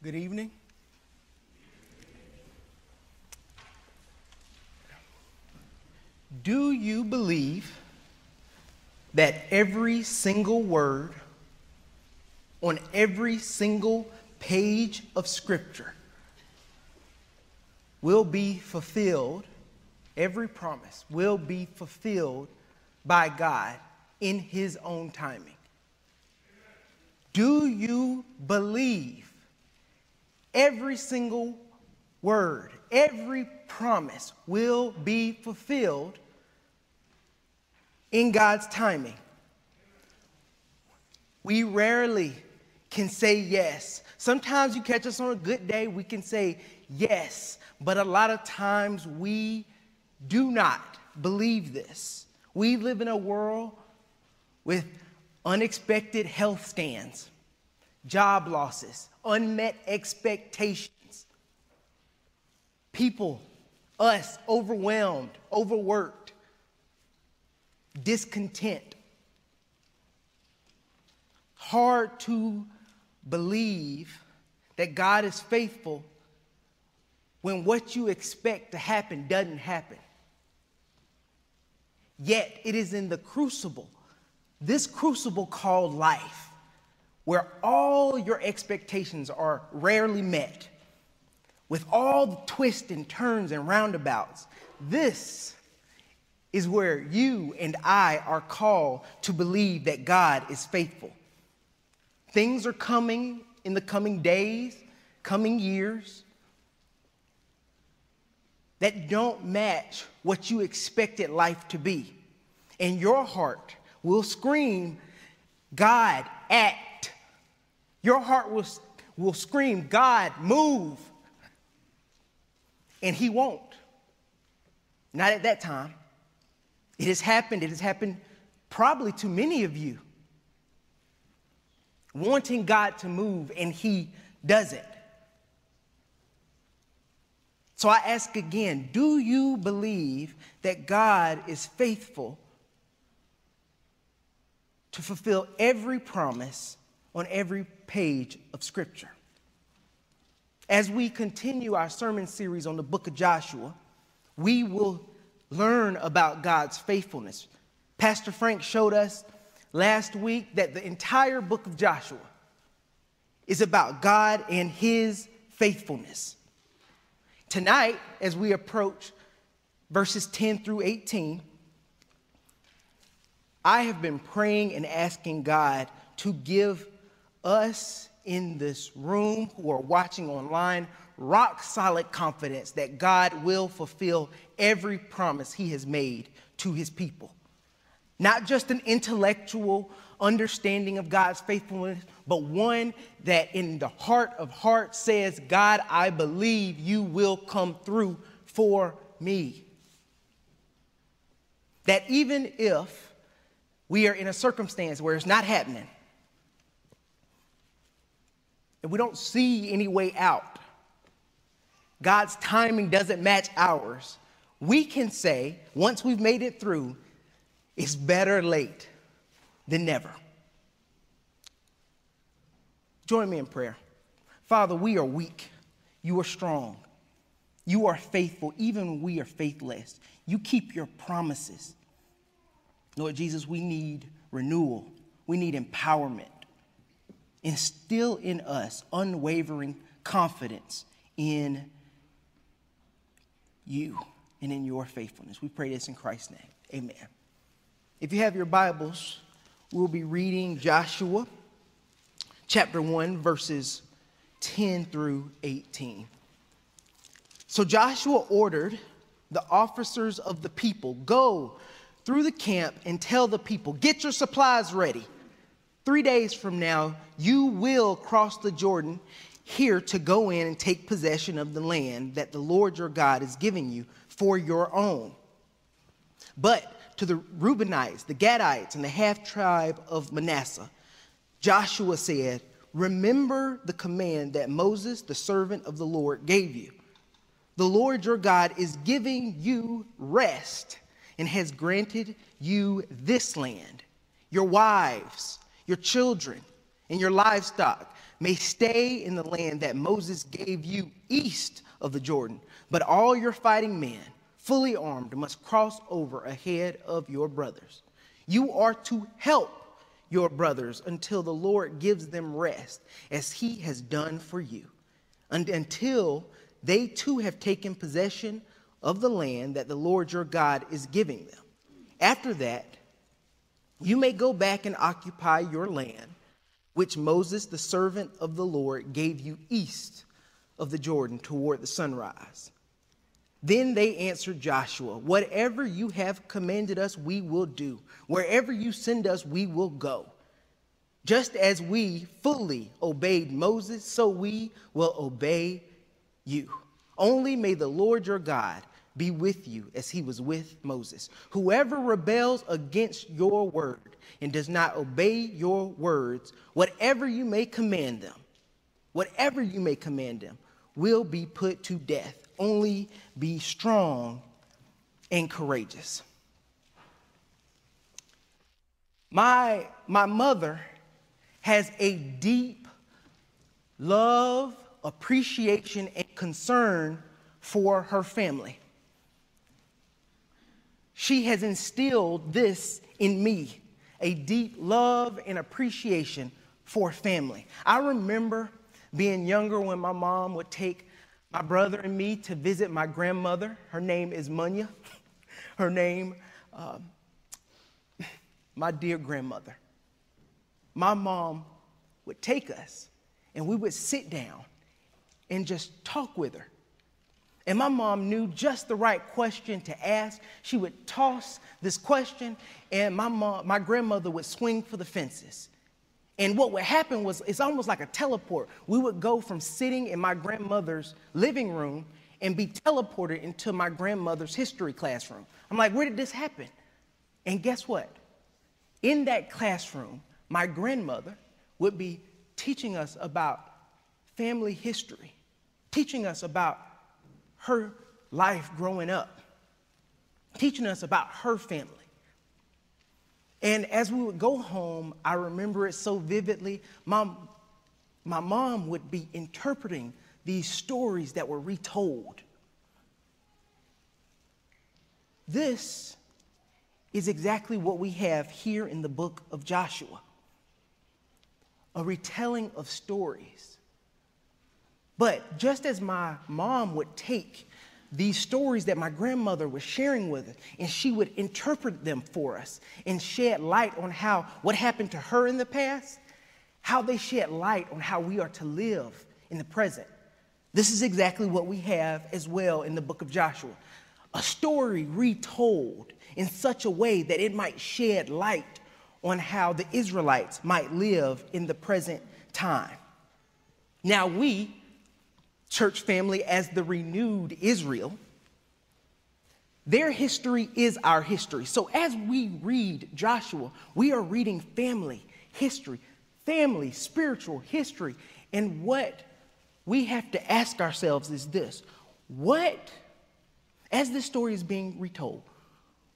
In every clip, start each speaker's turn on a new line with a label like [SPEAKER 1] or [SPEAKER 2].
[SPEAKER 1] Good evening. Do you believe that every single word on every single page of Scripture will be fulfilled, every promise will be fulfilled by God in His own timing? Do you believe every single word, every promise will be fulfilled in God's timing? We rarely can say yes. Sometimes you catch us on a good day, we can say yes, but a lot of times we do not believe this. We live in a world with unexpected health scans, job losses, unmet expectations. People, us, overwhelmed, overworked, discontent. Hard to believe that God is faithful when what you expect to happen doesn't happen. Yet it is in the crucible, this crucible called life, where all your expectations are rarely met, with all the twists and turns and roundabouts. This is where you and I are called to believe that God is faithful. Things are coming in the coming days, coming years that don't match what you expected life to be. And your heart will scream, God, act. Your heart will, will scream, God, move. And He won't. Not at that time. It has happened. It has happened probably to many of you. Wanting God to move, and He doesn't. So I ask again do you believe that God is faithful to fulfill every promise on every page of Scripture? As we continue our sermon series on the book of Joshua, we will learn about God's faithfulness. Pastor Frank showed us last week that the entire book of Joshua is about God and his faithfulness. Tonight, as we approach verses 10 through 18, I have been praying and asking God to give us in this room who are watching online rock solid confidence that God will fulfill every promise he has made to his people. Not just an intellectual understanding of God's faithfulness, but one that in the heart of hearts says, God, I believe you will come through for me. That even if we are in a circumstance where it's not happening, and we don't see any way out, God's timing doesn't match ours, we can say, once we've made it through, it's better late than never. Join me in prayer. Father, we are weak. You are strong. You are faithful, even when we are faithless. You keep your promises. Lord Jesus, we need renewal, we need empowerment. Instill in us unwavering confidence in you and in your faithfulness. We pray this in Christ's name. Amen. If you have your Bibles, we'll be reading Joshua chapter 1, verses 10 through 18. So Joshua ordered the officers of the people go through the camp and tell the people, Get your supplies ready. Three days from now, you will cross the Jordan here to go in and take possession of the land that the Lord your God is giving you for your own. But to the Reubenites, the Gadites, and the half tribe of Manasseh, Joshua said, Remember the command that Moses, the servant of the Lord, gave you. The Lord your God is giving you rest and has granted you this land, your wives, your children, and your livestock, may stay in the land that Moses gave you east of the Jordan, but all your fighting men, fully armed, must cross over ahead of your brothers. You are to help your brothers until the Lord gives them rest, as he has done for you, and until they too have taken possession of the land that the Lord your God is giving them. After that, you may go back and occupy your land, which Moses, the servant of the Lord, gave you east of the Jordan toward the sunrise. Then they answered Joshua, Whatever you have commanded us, we will do. Wherever you send us, we will go. Just as we fully obeyed Moses, so we will obey you. Only may the Lord your God be with you as he was with Moses. Whoever rebels against your word and does not obey your words, whatever you may command them, whatever you may command them, will be put to death. Only be strong and courageous. My, my mother has a deep love, appreciation, and concern for her family. She has instilled this in me a deep love and appreciation for family. I remember being younger when my mom would take my brother and me to visit my grandmother. Her name is Munya. Her name, uh, my dear grandmother. My mom would take us and we would sit down and just talk with her and my mom knew just the right question to ask. She would toss this question, and my mom, my grandmother would swing for the fences. And what would happen was it's almost like a teleport. We would go from sitting in my grandmother's living room and be teleported into my grandmother's history classroom. I'm like, where did this happen? And guess what? In that classroom, my grandmother would be teaching us about family history, teaching us about her life growing up, teaching us about her family. And as we would go home, I remember it so vividly. My, my mom would be interpreting these stories that were retold. This is exactly what we have here in the book of Joshua a retelling of stories but just as my mom would take these stories that my grandmother was sharing with us, and she would interpret them for us and shed light on how what happened to her in the past, how they shed light on how we are to live in the present. This is exactly what we have as well in the book of Joshua. A story retold in such a way that it might shed light on how the Israelites might live in the present time. Now, we church family as the renewed Israel, their history is our history. So as we read Joshua, we are reading family history, family spiritual history. And what we have to ask ourselves is this what, as this story is being retold,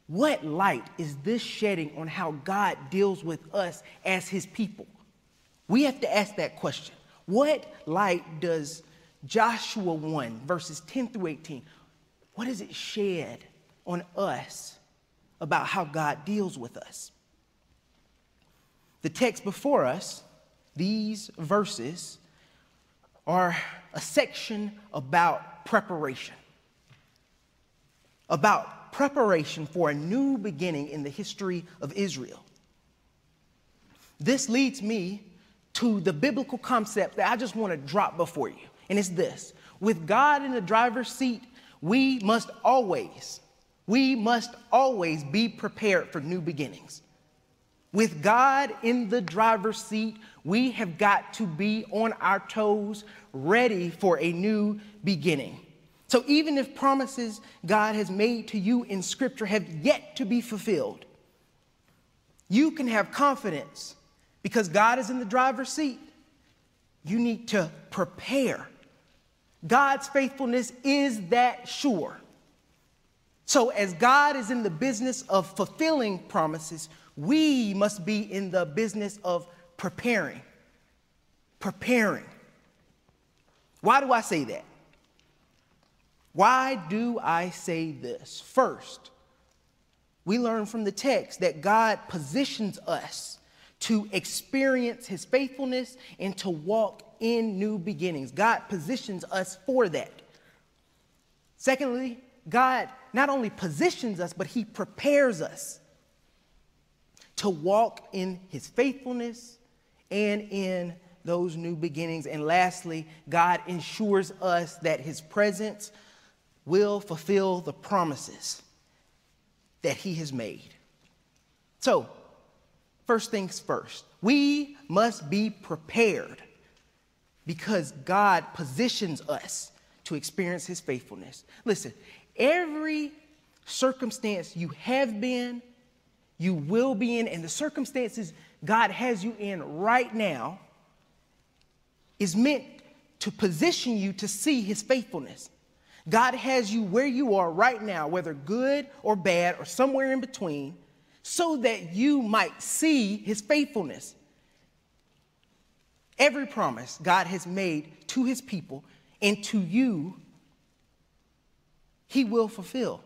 [SPEAKER 1] what light is this shedding on how God deals with us as his people? We have to ask that question. What light does Joshua 1, verses 10 through 18. What does it shed on us about how God deals with us? The text before us, these verses, are a section about preparation. About preparation for a new beginning in the history of Israel. This leads me to the biblical concept that I just want to drop before you and it's this with God in the driver's seat, we must always, we must always be prepared for new beginnings. With God in the driver's seat, we have got to be on our toes, ready for a new beginning. So, even if promises God has made to you in Scripture have yet to be fulfilled, you can have confidence because God is in the driver's seat. You need to prepare God's faithfulness is that sure. So, as God is in the business of fulfilling promises, we must be in the business of preparing. preparing. Why do I say that? Why do I say this? First, we learn from the text that God positions us to experience his faithfulness and to walk in new beginnings. God positions us for that. Secondly, God not only positions us, but he prepares us to walk in his faithfulness and in those new beginnings. And lastly, God ensures us that his presence will fulfill the promises that he has made. So, first things first, we must be prepared because God positions us to experience his faithfulness. Listen, every circumstance you have been, you will be in, and the circumstances God has you in right now is meant to position you to see his faithfulness. God has you where you are right now, whether good or bad or somewhere in between, so that you might see his faithfulness. Every promise God has made to his people and to you, he will fulfill.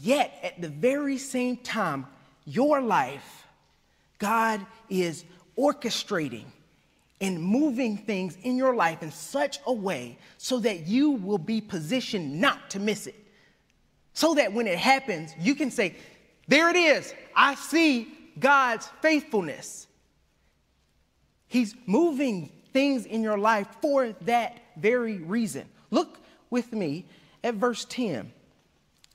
[SPEAKER 1] Yet, at the very same time, your life, God is orchestrating and moving things in your life in such a way so that you will be positioned not to miss it. So that when it happens, you can say, There it is. I see God's faithfulness. He's moving things in your life for that very reason. Look with me at verse 10.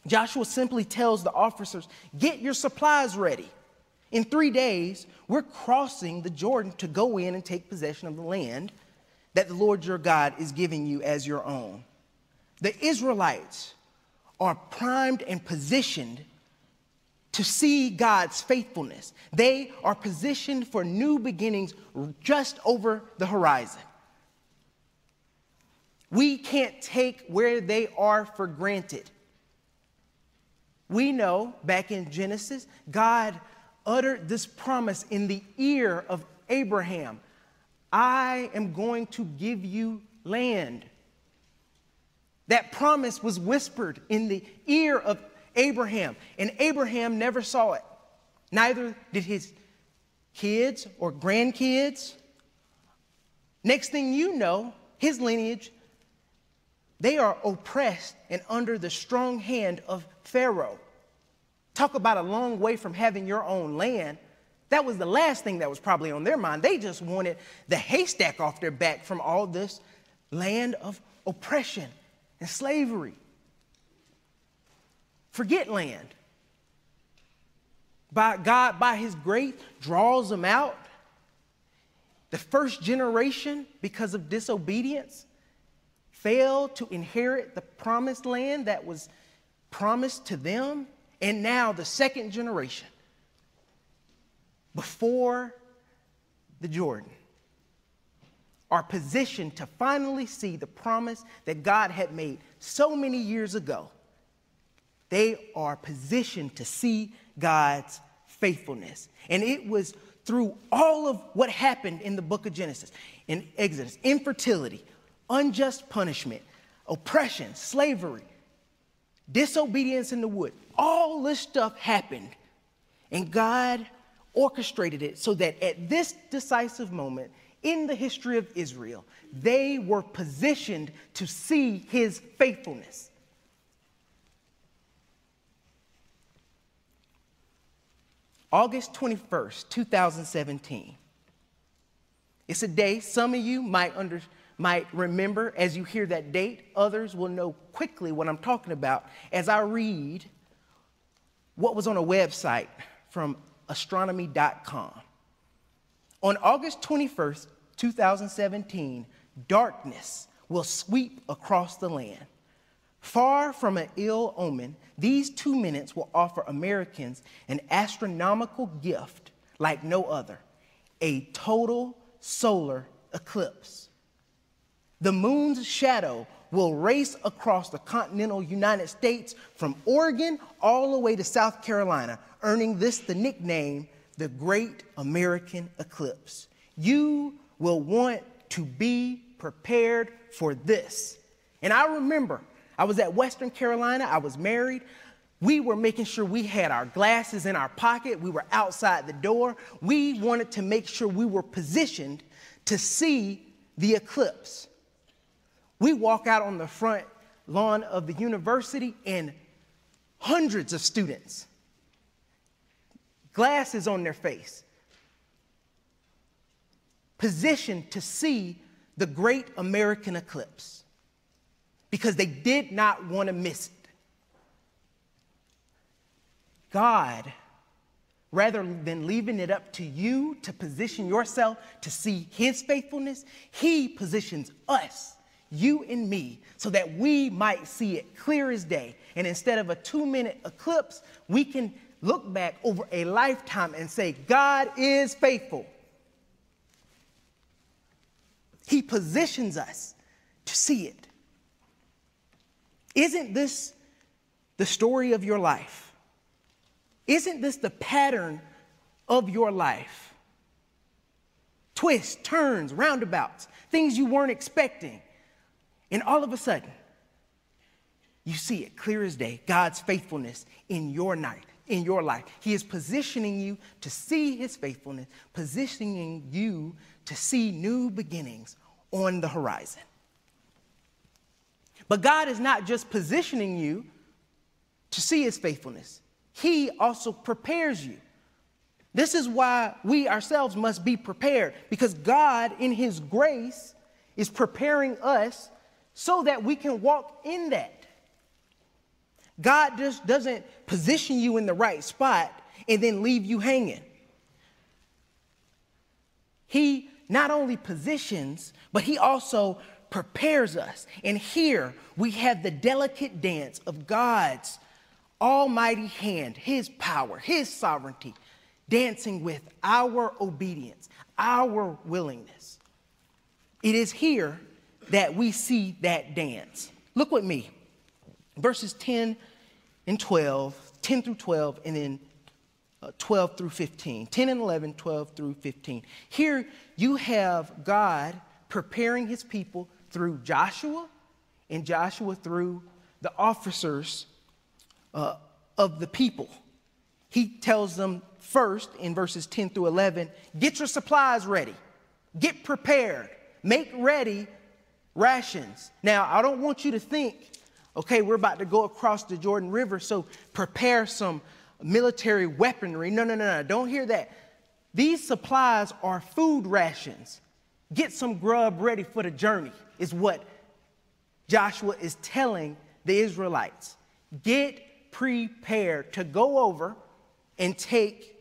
[SPEAKER 1] Joshua simply tells the officers, Get your supplies ready. In three days, we're crossing the Jordan to go in and take possession of the land that the Lord your God is giving you as your own. The Israelites are primed and positioned to see God's faithfulness. They are positioned for new beginnings just over the horizon. We can't take where they are for granted. We know back in Genesis, God uttered this promise in the ear of Abraham I am going to give you land. That promise was whispered in the ear of Abraham, and Abraham never saw it. Neither did his kids or grandkids. Next thing you know, his lineage, they are oppressed and under the strong hand of Pharaoh. Talk about a long way from having your own land. That was the last thing that was probably on their mind. They just wanted the haystack off their back from all this land of oppression and slavery. Forget land. By God, by His grace, draws them out. The first generation, because of disobedience, failed to inherit the promised land that was promised to them. And now the second generation, before the Jordan, are positioned to finally see the promise that God had made so many years ago. They are positioned to see God's faithfulness. And it was through all of what happened in the book of Genesis, in Exodus, infertility, unjust punishment, oppression, slavery, disobedience in the wood, all this stuff happened, and God orchestrated it so that at this decisive moment in the history of Israel, they were positioned to see his faithfulness. August 21st, 2017. It's a day some of you might understand might remember as you hear that date. Others will know quickly what I'm talking about as I read what was on a website from astronomy.com. On August 21st, 2017, darkness will sweep across the land. Far from an ill omen, these two minutes will offer Americans an astronomical gift like no other a total solar eclipse. The moon's shadow will race across the continental United States from Oregon all the way to South Carolina, earning this the nickname the Great American Eclipse. you will want to be prepared for this. And I remember I was at Western Carolina, I was married. We were making sure we had our glasses in our pocket. We were outside the door. We wanted to make sure we were positioned to see the eclipse. We walk out on the front lawn of the university, and hundreds of students, glasses on their face, positioned to see the great American eclipse because they did not want to miss it. God, rather than leaving it up to you to position yourself to see His faithfulness, He positions us, you and me, so that we might see it clear as day. And instead of a two minute eclipse, we can look back over a lifetime and say, God is faithful. He positions us to see it. Isn't this the story of your life? Isn't this the pattern of your life? Twists, turns, roundabouts, things you weren't expecting. And all of a sudden, you see it clear as day God's faithfulness in your night, in your life. He is positioning you to see His faithfulness, positioning you to see new beginnings on the horizon. But God is not just positioning you to see His faithfulness, he also prepares you. This is why we ourselves must be prepared because God, in His grace, is preparing us so that we can walk in that. God just doesn't position you in the right spot and then leave you hanging. He not only positions, but He also prepares us. And here we have the delicate dance of God's almighty hand, his power, his sovereignty, dancing with our obedience, our willingness. It is here that we see that dance. Look with me. Verses 10 and 12, 10 through 12, and then uh, 12 through 15. 10 and 11, 12 through 15. Here you have God preparing his people through Joshua, and Joshua through the officers uh, of the people. He tells them first in verses 10 through 11 get your supplies ready, get prepared, make ready rations. Now, I don't want you to think, okay, we're about to go across the Jordan River, so prepare some military weaponry. No, no, no, no, don't hear that. These supplies are food rations. Get some grub ready for the journey, is what Joshua is telling the Israelites. Get prepared to go over and take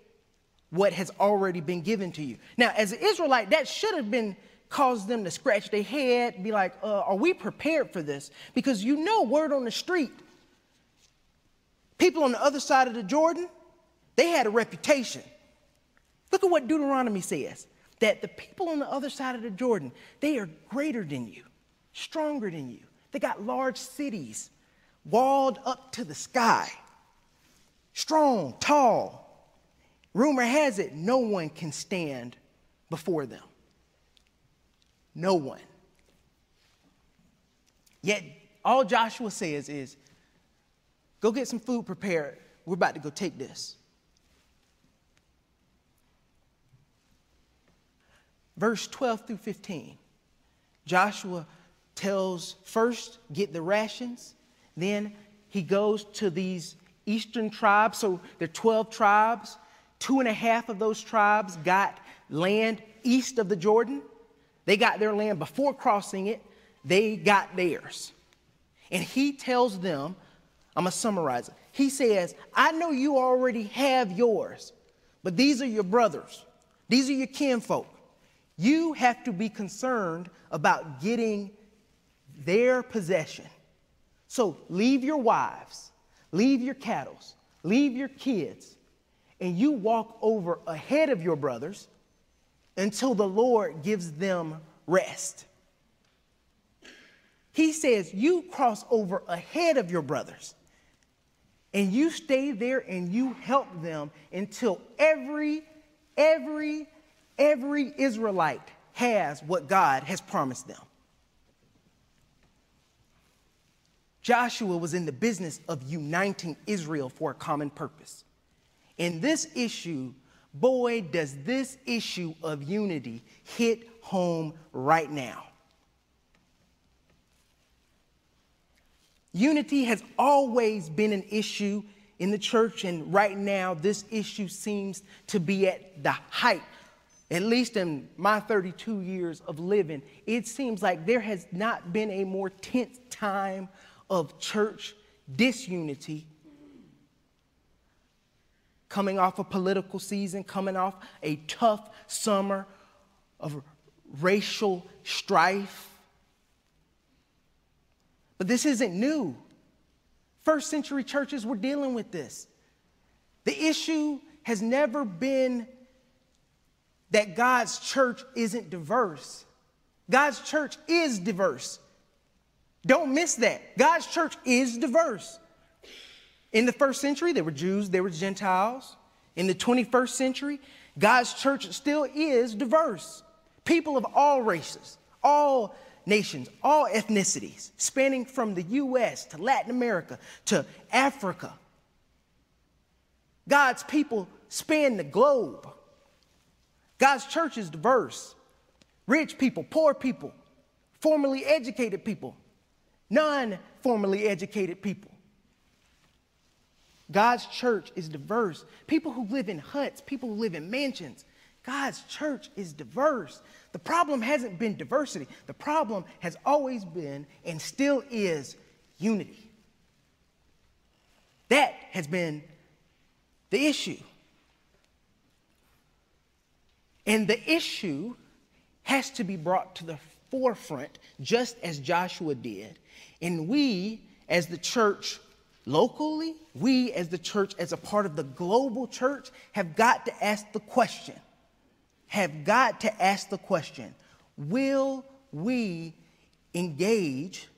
[SPEAKER 1] what has already been given to you. Now, as an Israelite, that should have been caused them to scratch their head, be like, uh, are we prepared for this? Because you know, word on the street, people on the other side of the Jordan, they had a reputation. Look at what Deuteronomy says that the people on the other side of the Jordan, they are greater than you, stronger than you. They got large cities, walled up to the sky, strong, tall. Rumor has it no one can stand before them. No one. Yet, all Joshua says is go get some food prepared. We're about to go take this. Verse 12 through 15. Joshua tells first, get the rations, then he goes to these eastern tribes. So there are 12 tribes. Two and a half of those tribes got land east of the Jordan. They got their land before crossing it, they got theirs. And he tells them, I'm going to summarize it. He says, I know you already have yours, but these are your brothers, these are your kinfolk. You have to be concerned about getting their possession. So leave your wives, leave your cattle, leave your kids, and you walk over ahead of your brothers until the Lord gives them rest. He says, You cross over ahead of your brothers and you stay there and you help them until every, every Every Israelite has what God has promised them. Joshua was in the business of uniting Israel for a common purpose. In this issue, boy, does this issue of unity hit home right now. Unity has always been an issue in the church, and right now, this issue seems to be at the height. At least in my 32 years of living, it seems like there has not been a more tense time of church disunity coming off a political season, coming off a tough summer of racial strife. But this isn't new. First century churches were dealing with this. The issue has never been that God's church isn't diverse. God's church is diverse. Don't miss that. God's church is diverse. In the first century, there were Jews, there were Gentiles. In the 21st century, God's church still is diverse. People of all races, all nations, all ethnicities, spanning from the US to Latin America to Africa. God's people span the globe. God's church is diverse. Rich people, poor people, formerly educated people, non formally educated people. God's church is diverse. People who live in huts, people who live in mansions. God's church is diverse. The problem hasn't been diversity, the problem has always been and still is unity. That has been the issue. And the issue has to be brought to the forefront, just as Joshua did. And we, as the church locally, we, as the church, as a part of the global church, have got to ask the question have got to ask the question will we engage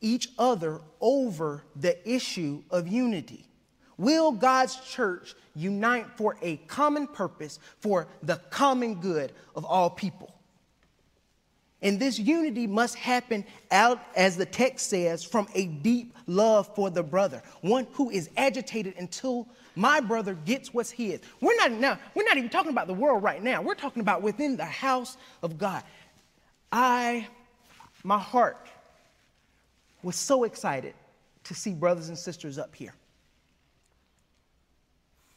[SPEAKER 1] each other over the issue of unity? Will God's church unite for a common purpose for the common good of all people? And this unity must happen out, as the text says, from a deep love for the brother, one who is agitated until my brother gets what's his. We're not now, we're not even talking about the world right now. We're talking about within the house of God. I, my heart was so excited to see brothers and sisters up here.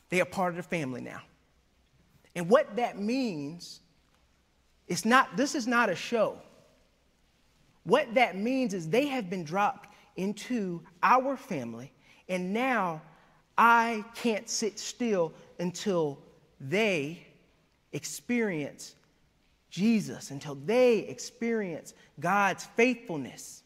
[SPEAKER 1] They are part of the family now. And what that means it's not, this is not a show. What that means is they have been dropped into our family, and now I can't sit still until they experience Jesus, until they experience God's faithfulness.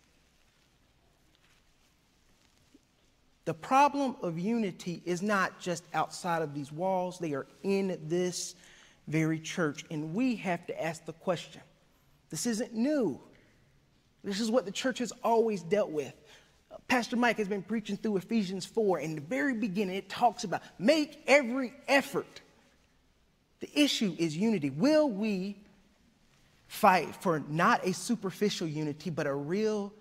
[SPEAKER 1] The problem of unity is not just outside of these walls, they are in this very church. And we have to ask the question this isn't new. This is what the church has always dealt with. Uh, Pastor Mike has been preaching through Ephesians 4. In the very beginning, it talks about make every effort. The issue is unity. Will we fight for not a superficial unity, but a real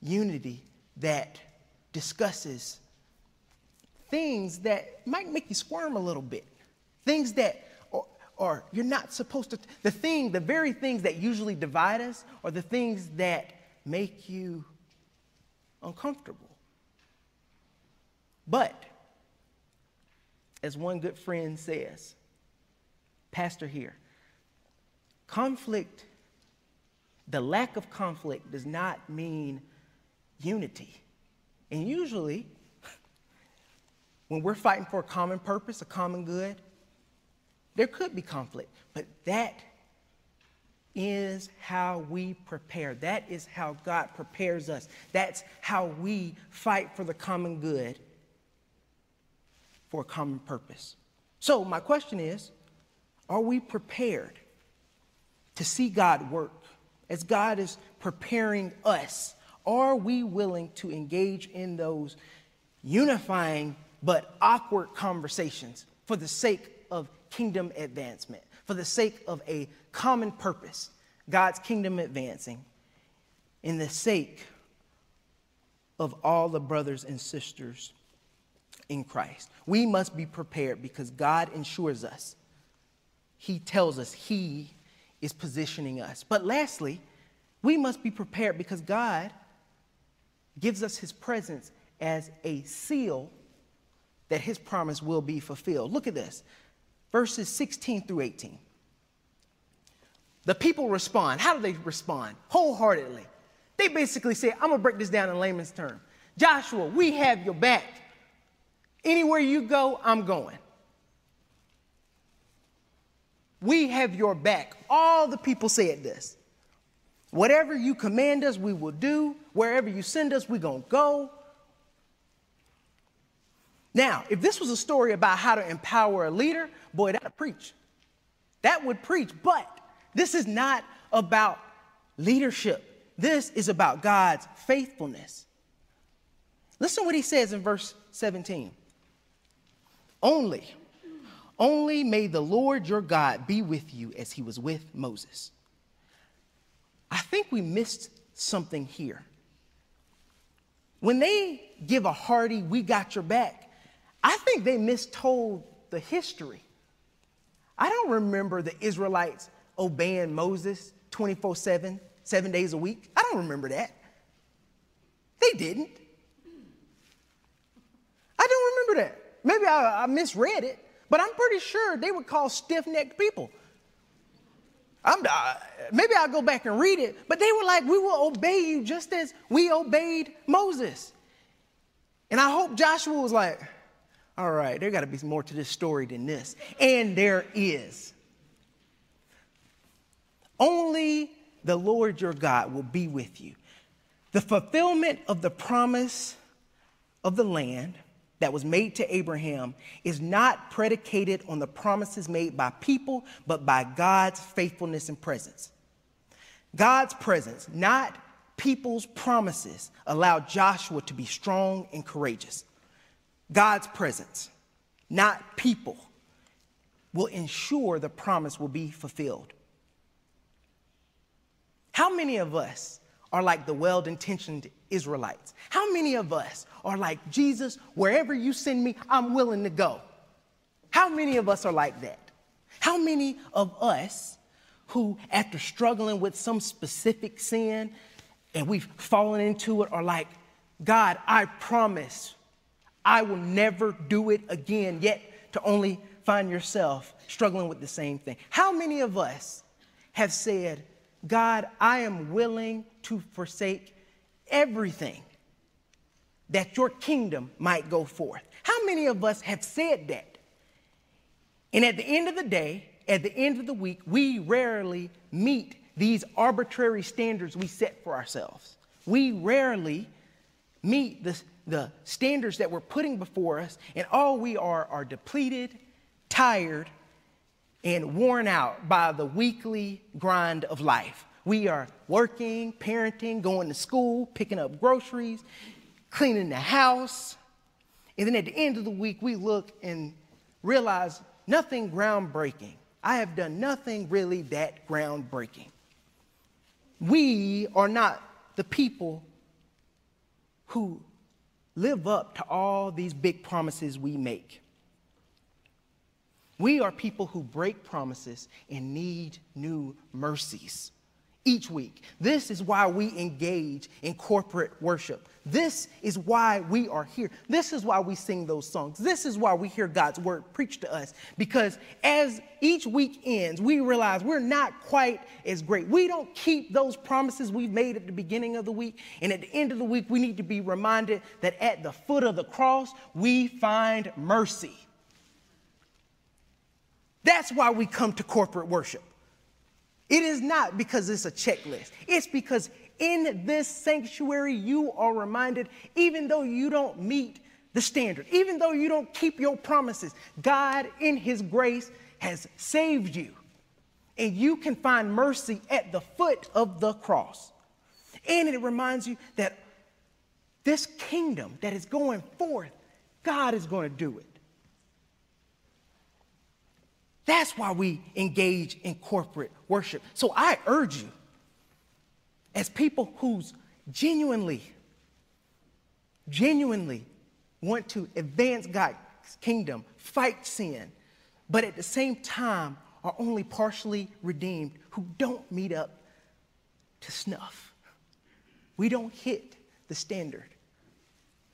[SPEAKER 1] unity that discusses things that might make you squirm a little bit, things that or you're not supposed to. The thing, the very things that usually divide us are the things that make you uncomfortable. But, as one good friend says, Pastor here, conflict, the lack of conflict does not mean unity. And usually, when we're fighting for a common purpose, a common good, there could be conflict, but that is how we prepare. That is how God prepares us. That's how we fight for the common good for a common purpose. So, my question is are we prepared to see God work as God is preparing us? Are we willing to engage in those unifying but awkward conversations for the sake of kingdom advancement, for the sake of a common purpose, God's kingdom advancing, in the sake of all the brothers and sisters in Christ. We must be prepared because God ensures us. He tells us He is positioning us. But lastly, we must be prepared because God gives us His presence as a seal that His promise will be fulfilled. Look at this verses 16 through 18. The people respond. How do they respond? Wholeheartedly. They basically say, I'm going to break this down in layman's terms. Joshua, we have your back. Anywhere you go, I'm going. We have your back. All the people said this. Whatever you command us, we will do. Wherever you send us, we're going to go. Now, if this was a story about how to empower a leader, boy, that would preach. That would preach. But this is not about leadership. This is about God's faithfulness. Listen to what he says in verse 17. Only, only may the Lord your God be with you as he was with Moses. I think we missed something here. When they give a hearty, we got your back, I think they mistold the history. I don't remember the Israelites obeying Moses 24 7, seven days a week. I don't remember that. They didn't. I don't remember that. Maybe I, I misread it, but I'm pretty sure they were called stiff necked people. I'm, uh, maybe I'll go back and read it, but they were like, We will obey you just as we obeyed Moses. And I hope Joshua was like, All right, there got to be more to this story than this. And there is. Only the Lord your God will be with you. The fulfillment of the promise of the land that was made to Abraham is not predicated on the promises made by people, but by God's faithfulness and presence. God's presence, not people's promises, allowed Joshua to be strong and courageous. God's presence, not people, will ensure the promise will be fulfilled. How many of us are like the well intentioned Israelites? How many of us are like Jesus, wherever you send me, I'm willing to go? How many of us are like that? How many of us who, after struggling with some specific sin and we've fallen into it, are like, God, I promise I will never do it again, yet to only find yourself struggling with the same thing? How many of us have said, God, I am willing to forsake everything that your kingdom might go forth. How many of us have said that? And at the end of the day, at the end of the week, we rarely meet these arbitrary standards we set for ourselves. We rarely meet the, the standards that we're putting before us, and all we are are depleted, tired, and worn out by the weekly grind of life. We are working, parenting, going to school, picking up groceries, cleaning the house. And then at the end of the week, we look and realize nothing groundbreaking. I have done nothing really that groundbreaking. We are not the people who live up to all these big promises we make. We are people who break promises and need new mercies each week. This is why we engage in corporate worship. This is why we are here. This is why we sing those songs. This is why we hear God's word preached to us. Because as each week ends, we realize we're not quite as great. We don't keep those promises we've made at the beginning of the week. And at the end of the week, we need to be reminded that at the foot of the cross, we find mercy. That's why we come to corporate worship. It is not because it's a checklist, it's because in this sanctuary you are reminded, even though you don't meet the standard, even though you don't keep your promises, God in His grace has saved you. And you can find mercy at the foot of the cross. And it reminds you that this kingdom that is going forth, God is going to do it. That's why we engage in corporate worship. So I urge you, as people who's genuinely, genuinely want to advance God's kingdom, fight sin, but at the same time are only partially redeemed, who don't meet up to snuff. We don't hit the standard.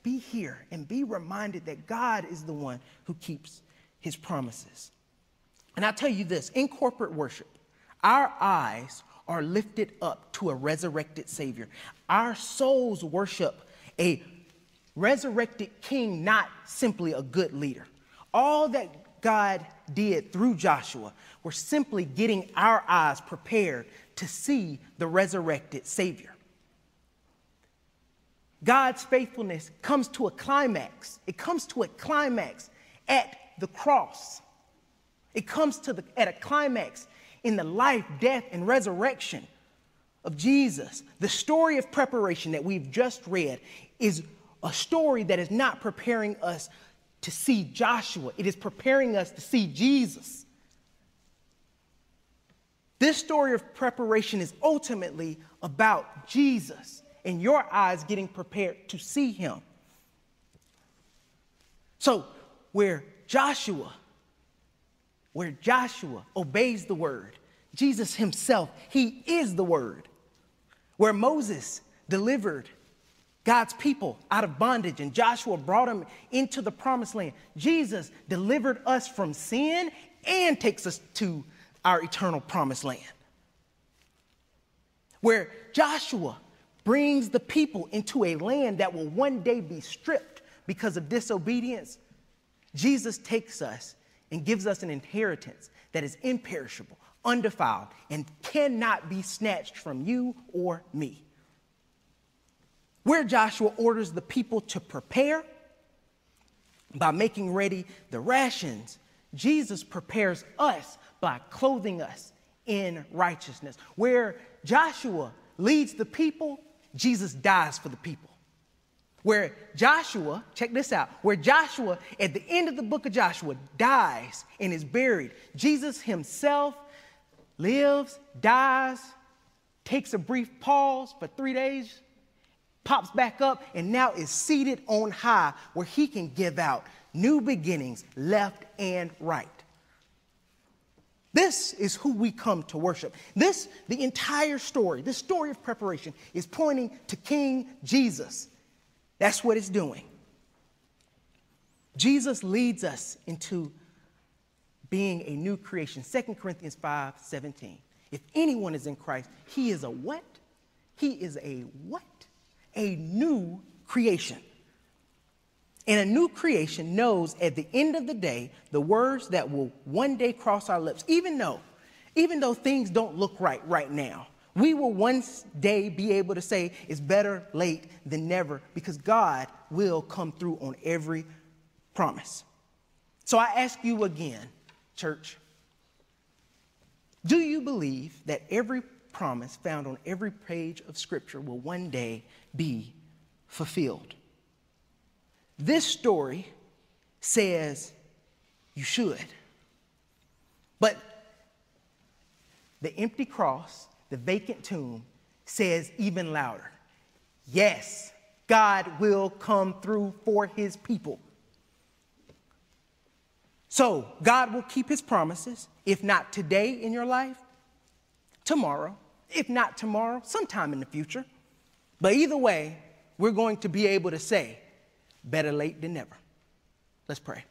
[SPEAKER 1] Be here and be reminded that God is the one who keeps his promises. And I tell you this in corporate worship, our eyes are lifted up to a resurrected Savior. Our souls worship a resurrected King, not simply a good leader. All that God did through Joshua were simply getting our eyes prepared to see the resurrected Savior. God's faithfulness comes to a climax. It comes to a climax at the cross. It comes to the, at a climax in the life, death, and resurrection of Jesus. The story of preparation that we've just read is a story that is not preparing us to see Joshua, it is preparing us to see Jesus. This story of preparation is ultimately about Jesus and your eyes getting prepared to see him. So, where Joshua, where Joshua obeys the word, Jesus himself, he is the word. Where Moses delivered God's people out of bondage and Joshua brought them into the promised land, Jesus delivered us from sin and takes us to our eternal promised land. Where Joshua brings the people into a land that will one day be stripped because of disobedience, Jesus takes us and gives us an inheritance that is imperishable, undefiled, and cannot be snatched from you or me. Where Joshua orders the people to prepare by making ready the rations, Jesus prepares us by clothing us in righteousness. Where Joshua leads the people, Jesus dies for the people. Where Joshua, check this out, where Joshua, at the end of the book of Joshua, dies and is buried, Jesus himself lives, dies, takes a brief pause for three days, pops back up, and now is seated on high where he can give out new beginnings left and right. This is who we come to worship. This, the entire story, this story of preparation, is pointing to King Jesus. That's what it's doing. Jesus leads us into being a new creation. 2 Corinthians 5 17. If anyone is in Christ, he is a what? He is a what? A new creation. And a new creation knows at the end of the day the words that will one day cross our lips, even though, even though things don't look right right now. We will one day be able to say it's better late than never because God will come through on every promise. So I ask you again, church, do you believe that every promise found on every page of Scripture will one day be fulfilled? This story says you should. But the empty cross, the vacant tomb, says even louder yes, God will come through for his people. So, God will keep his promises, if not today in your life, tomorrow. If not tomorrow, sometime in the future. But either way, we're going to be able to say, Better late than never. Let's pray.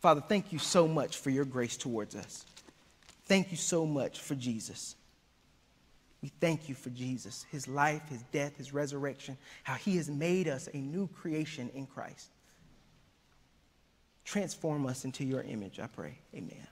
[SPEAKER 1] Father, thank you so much for your grace towards us. Thank you so much for Jesus. We thank you for Jesus, his life, his death, his resurrection, how he has made us a new creation in Christ. Transform us into your image, I pray. Amen.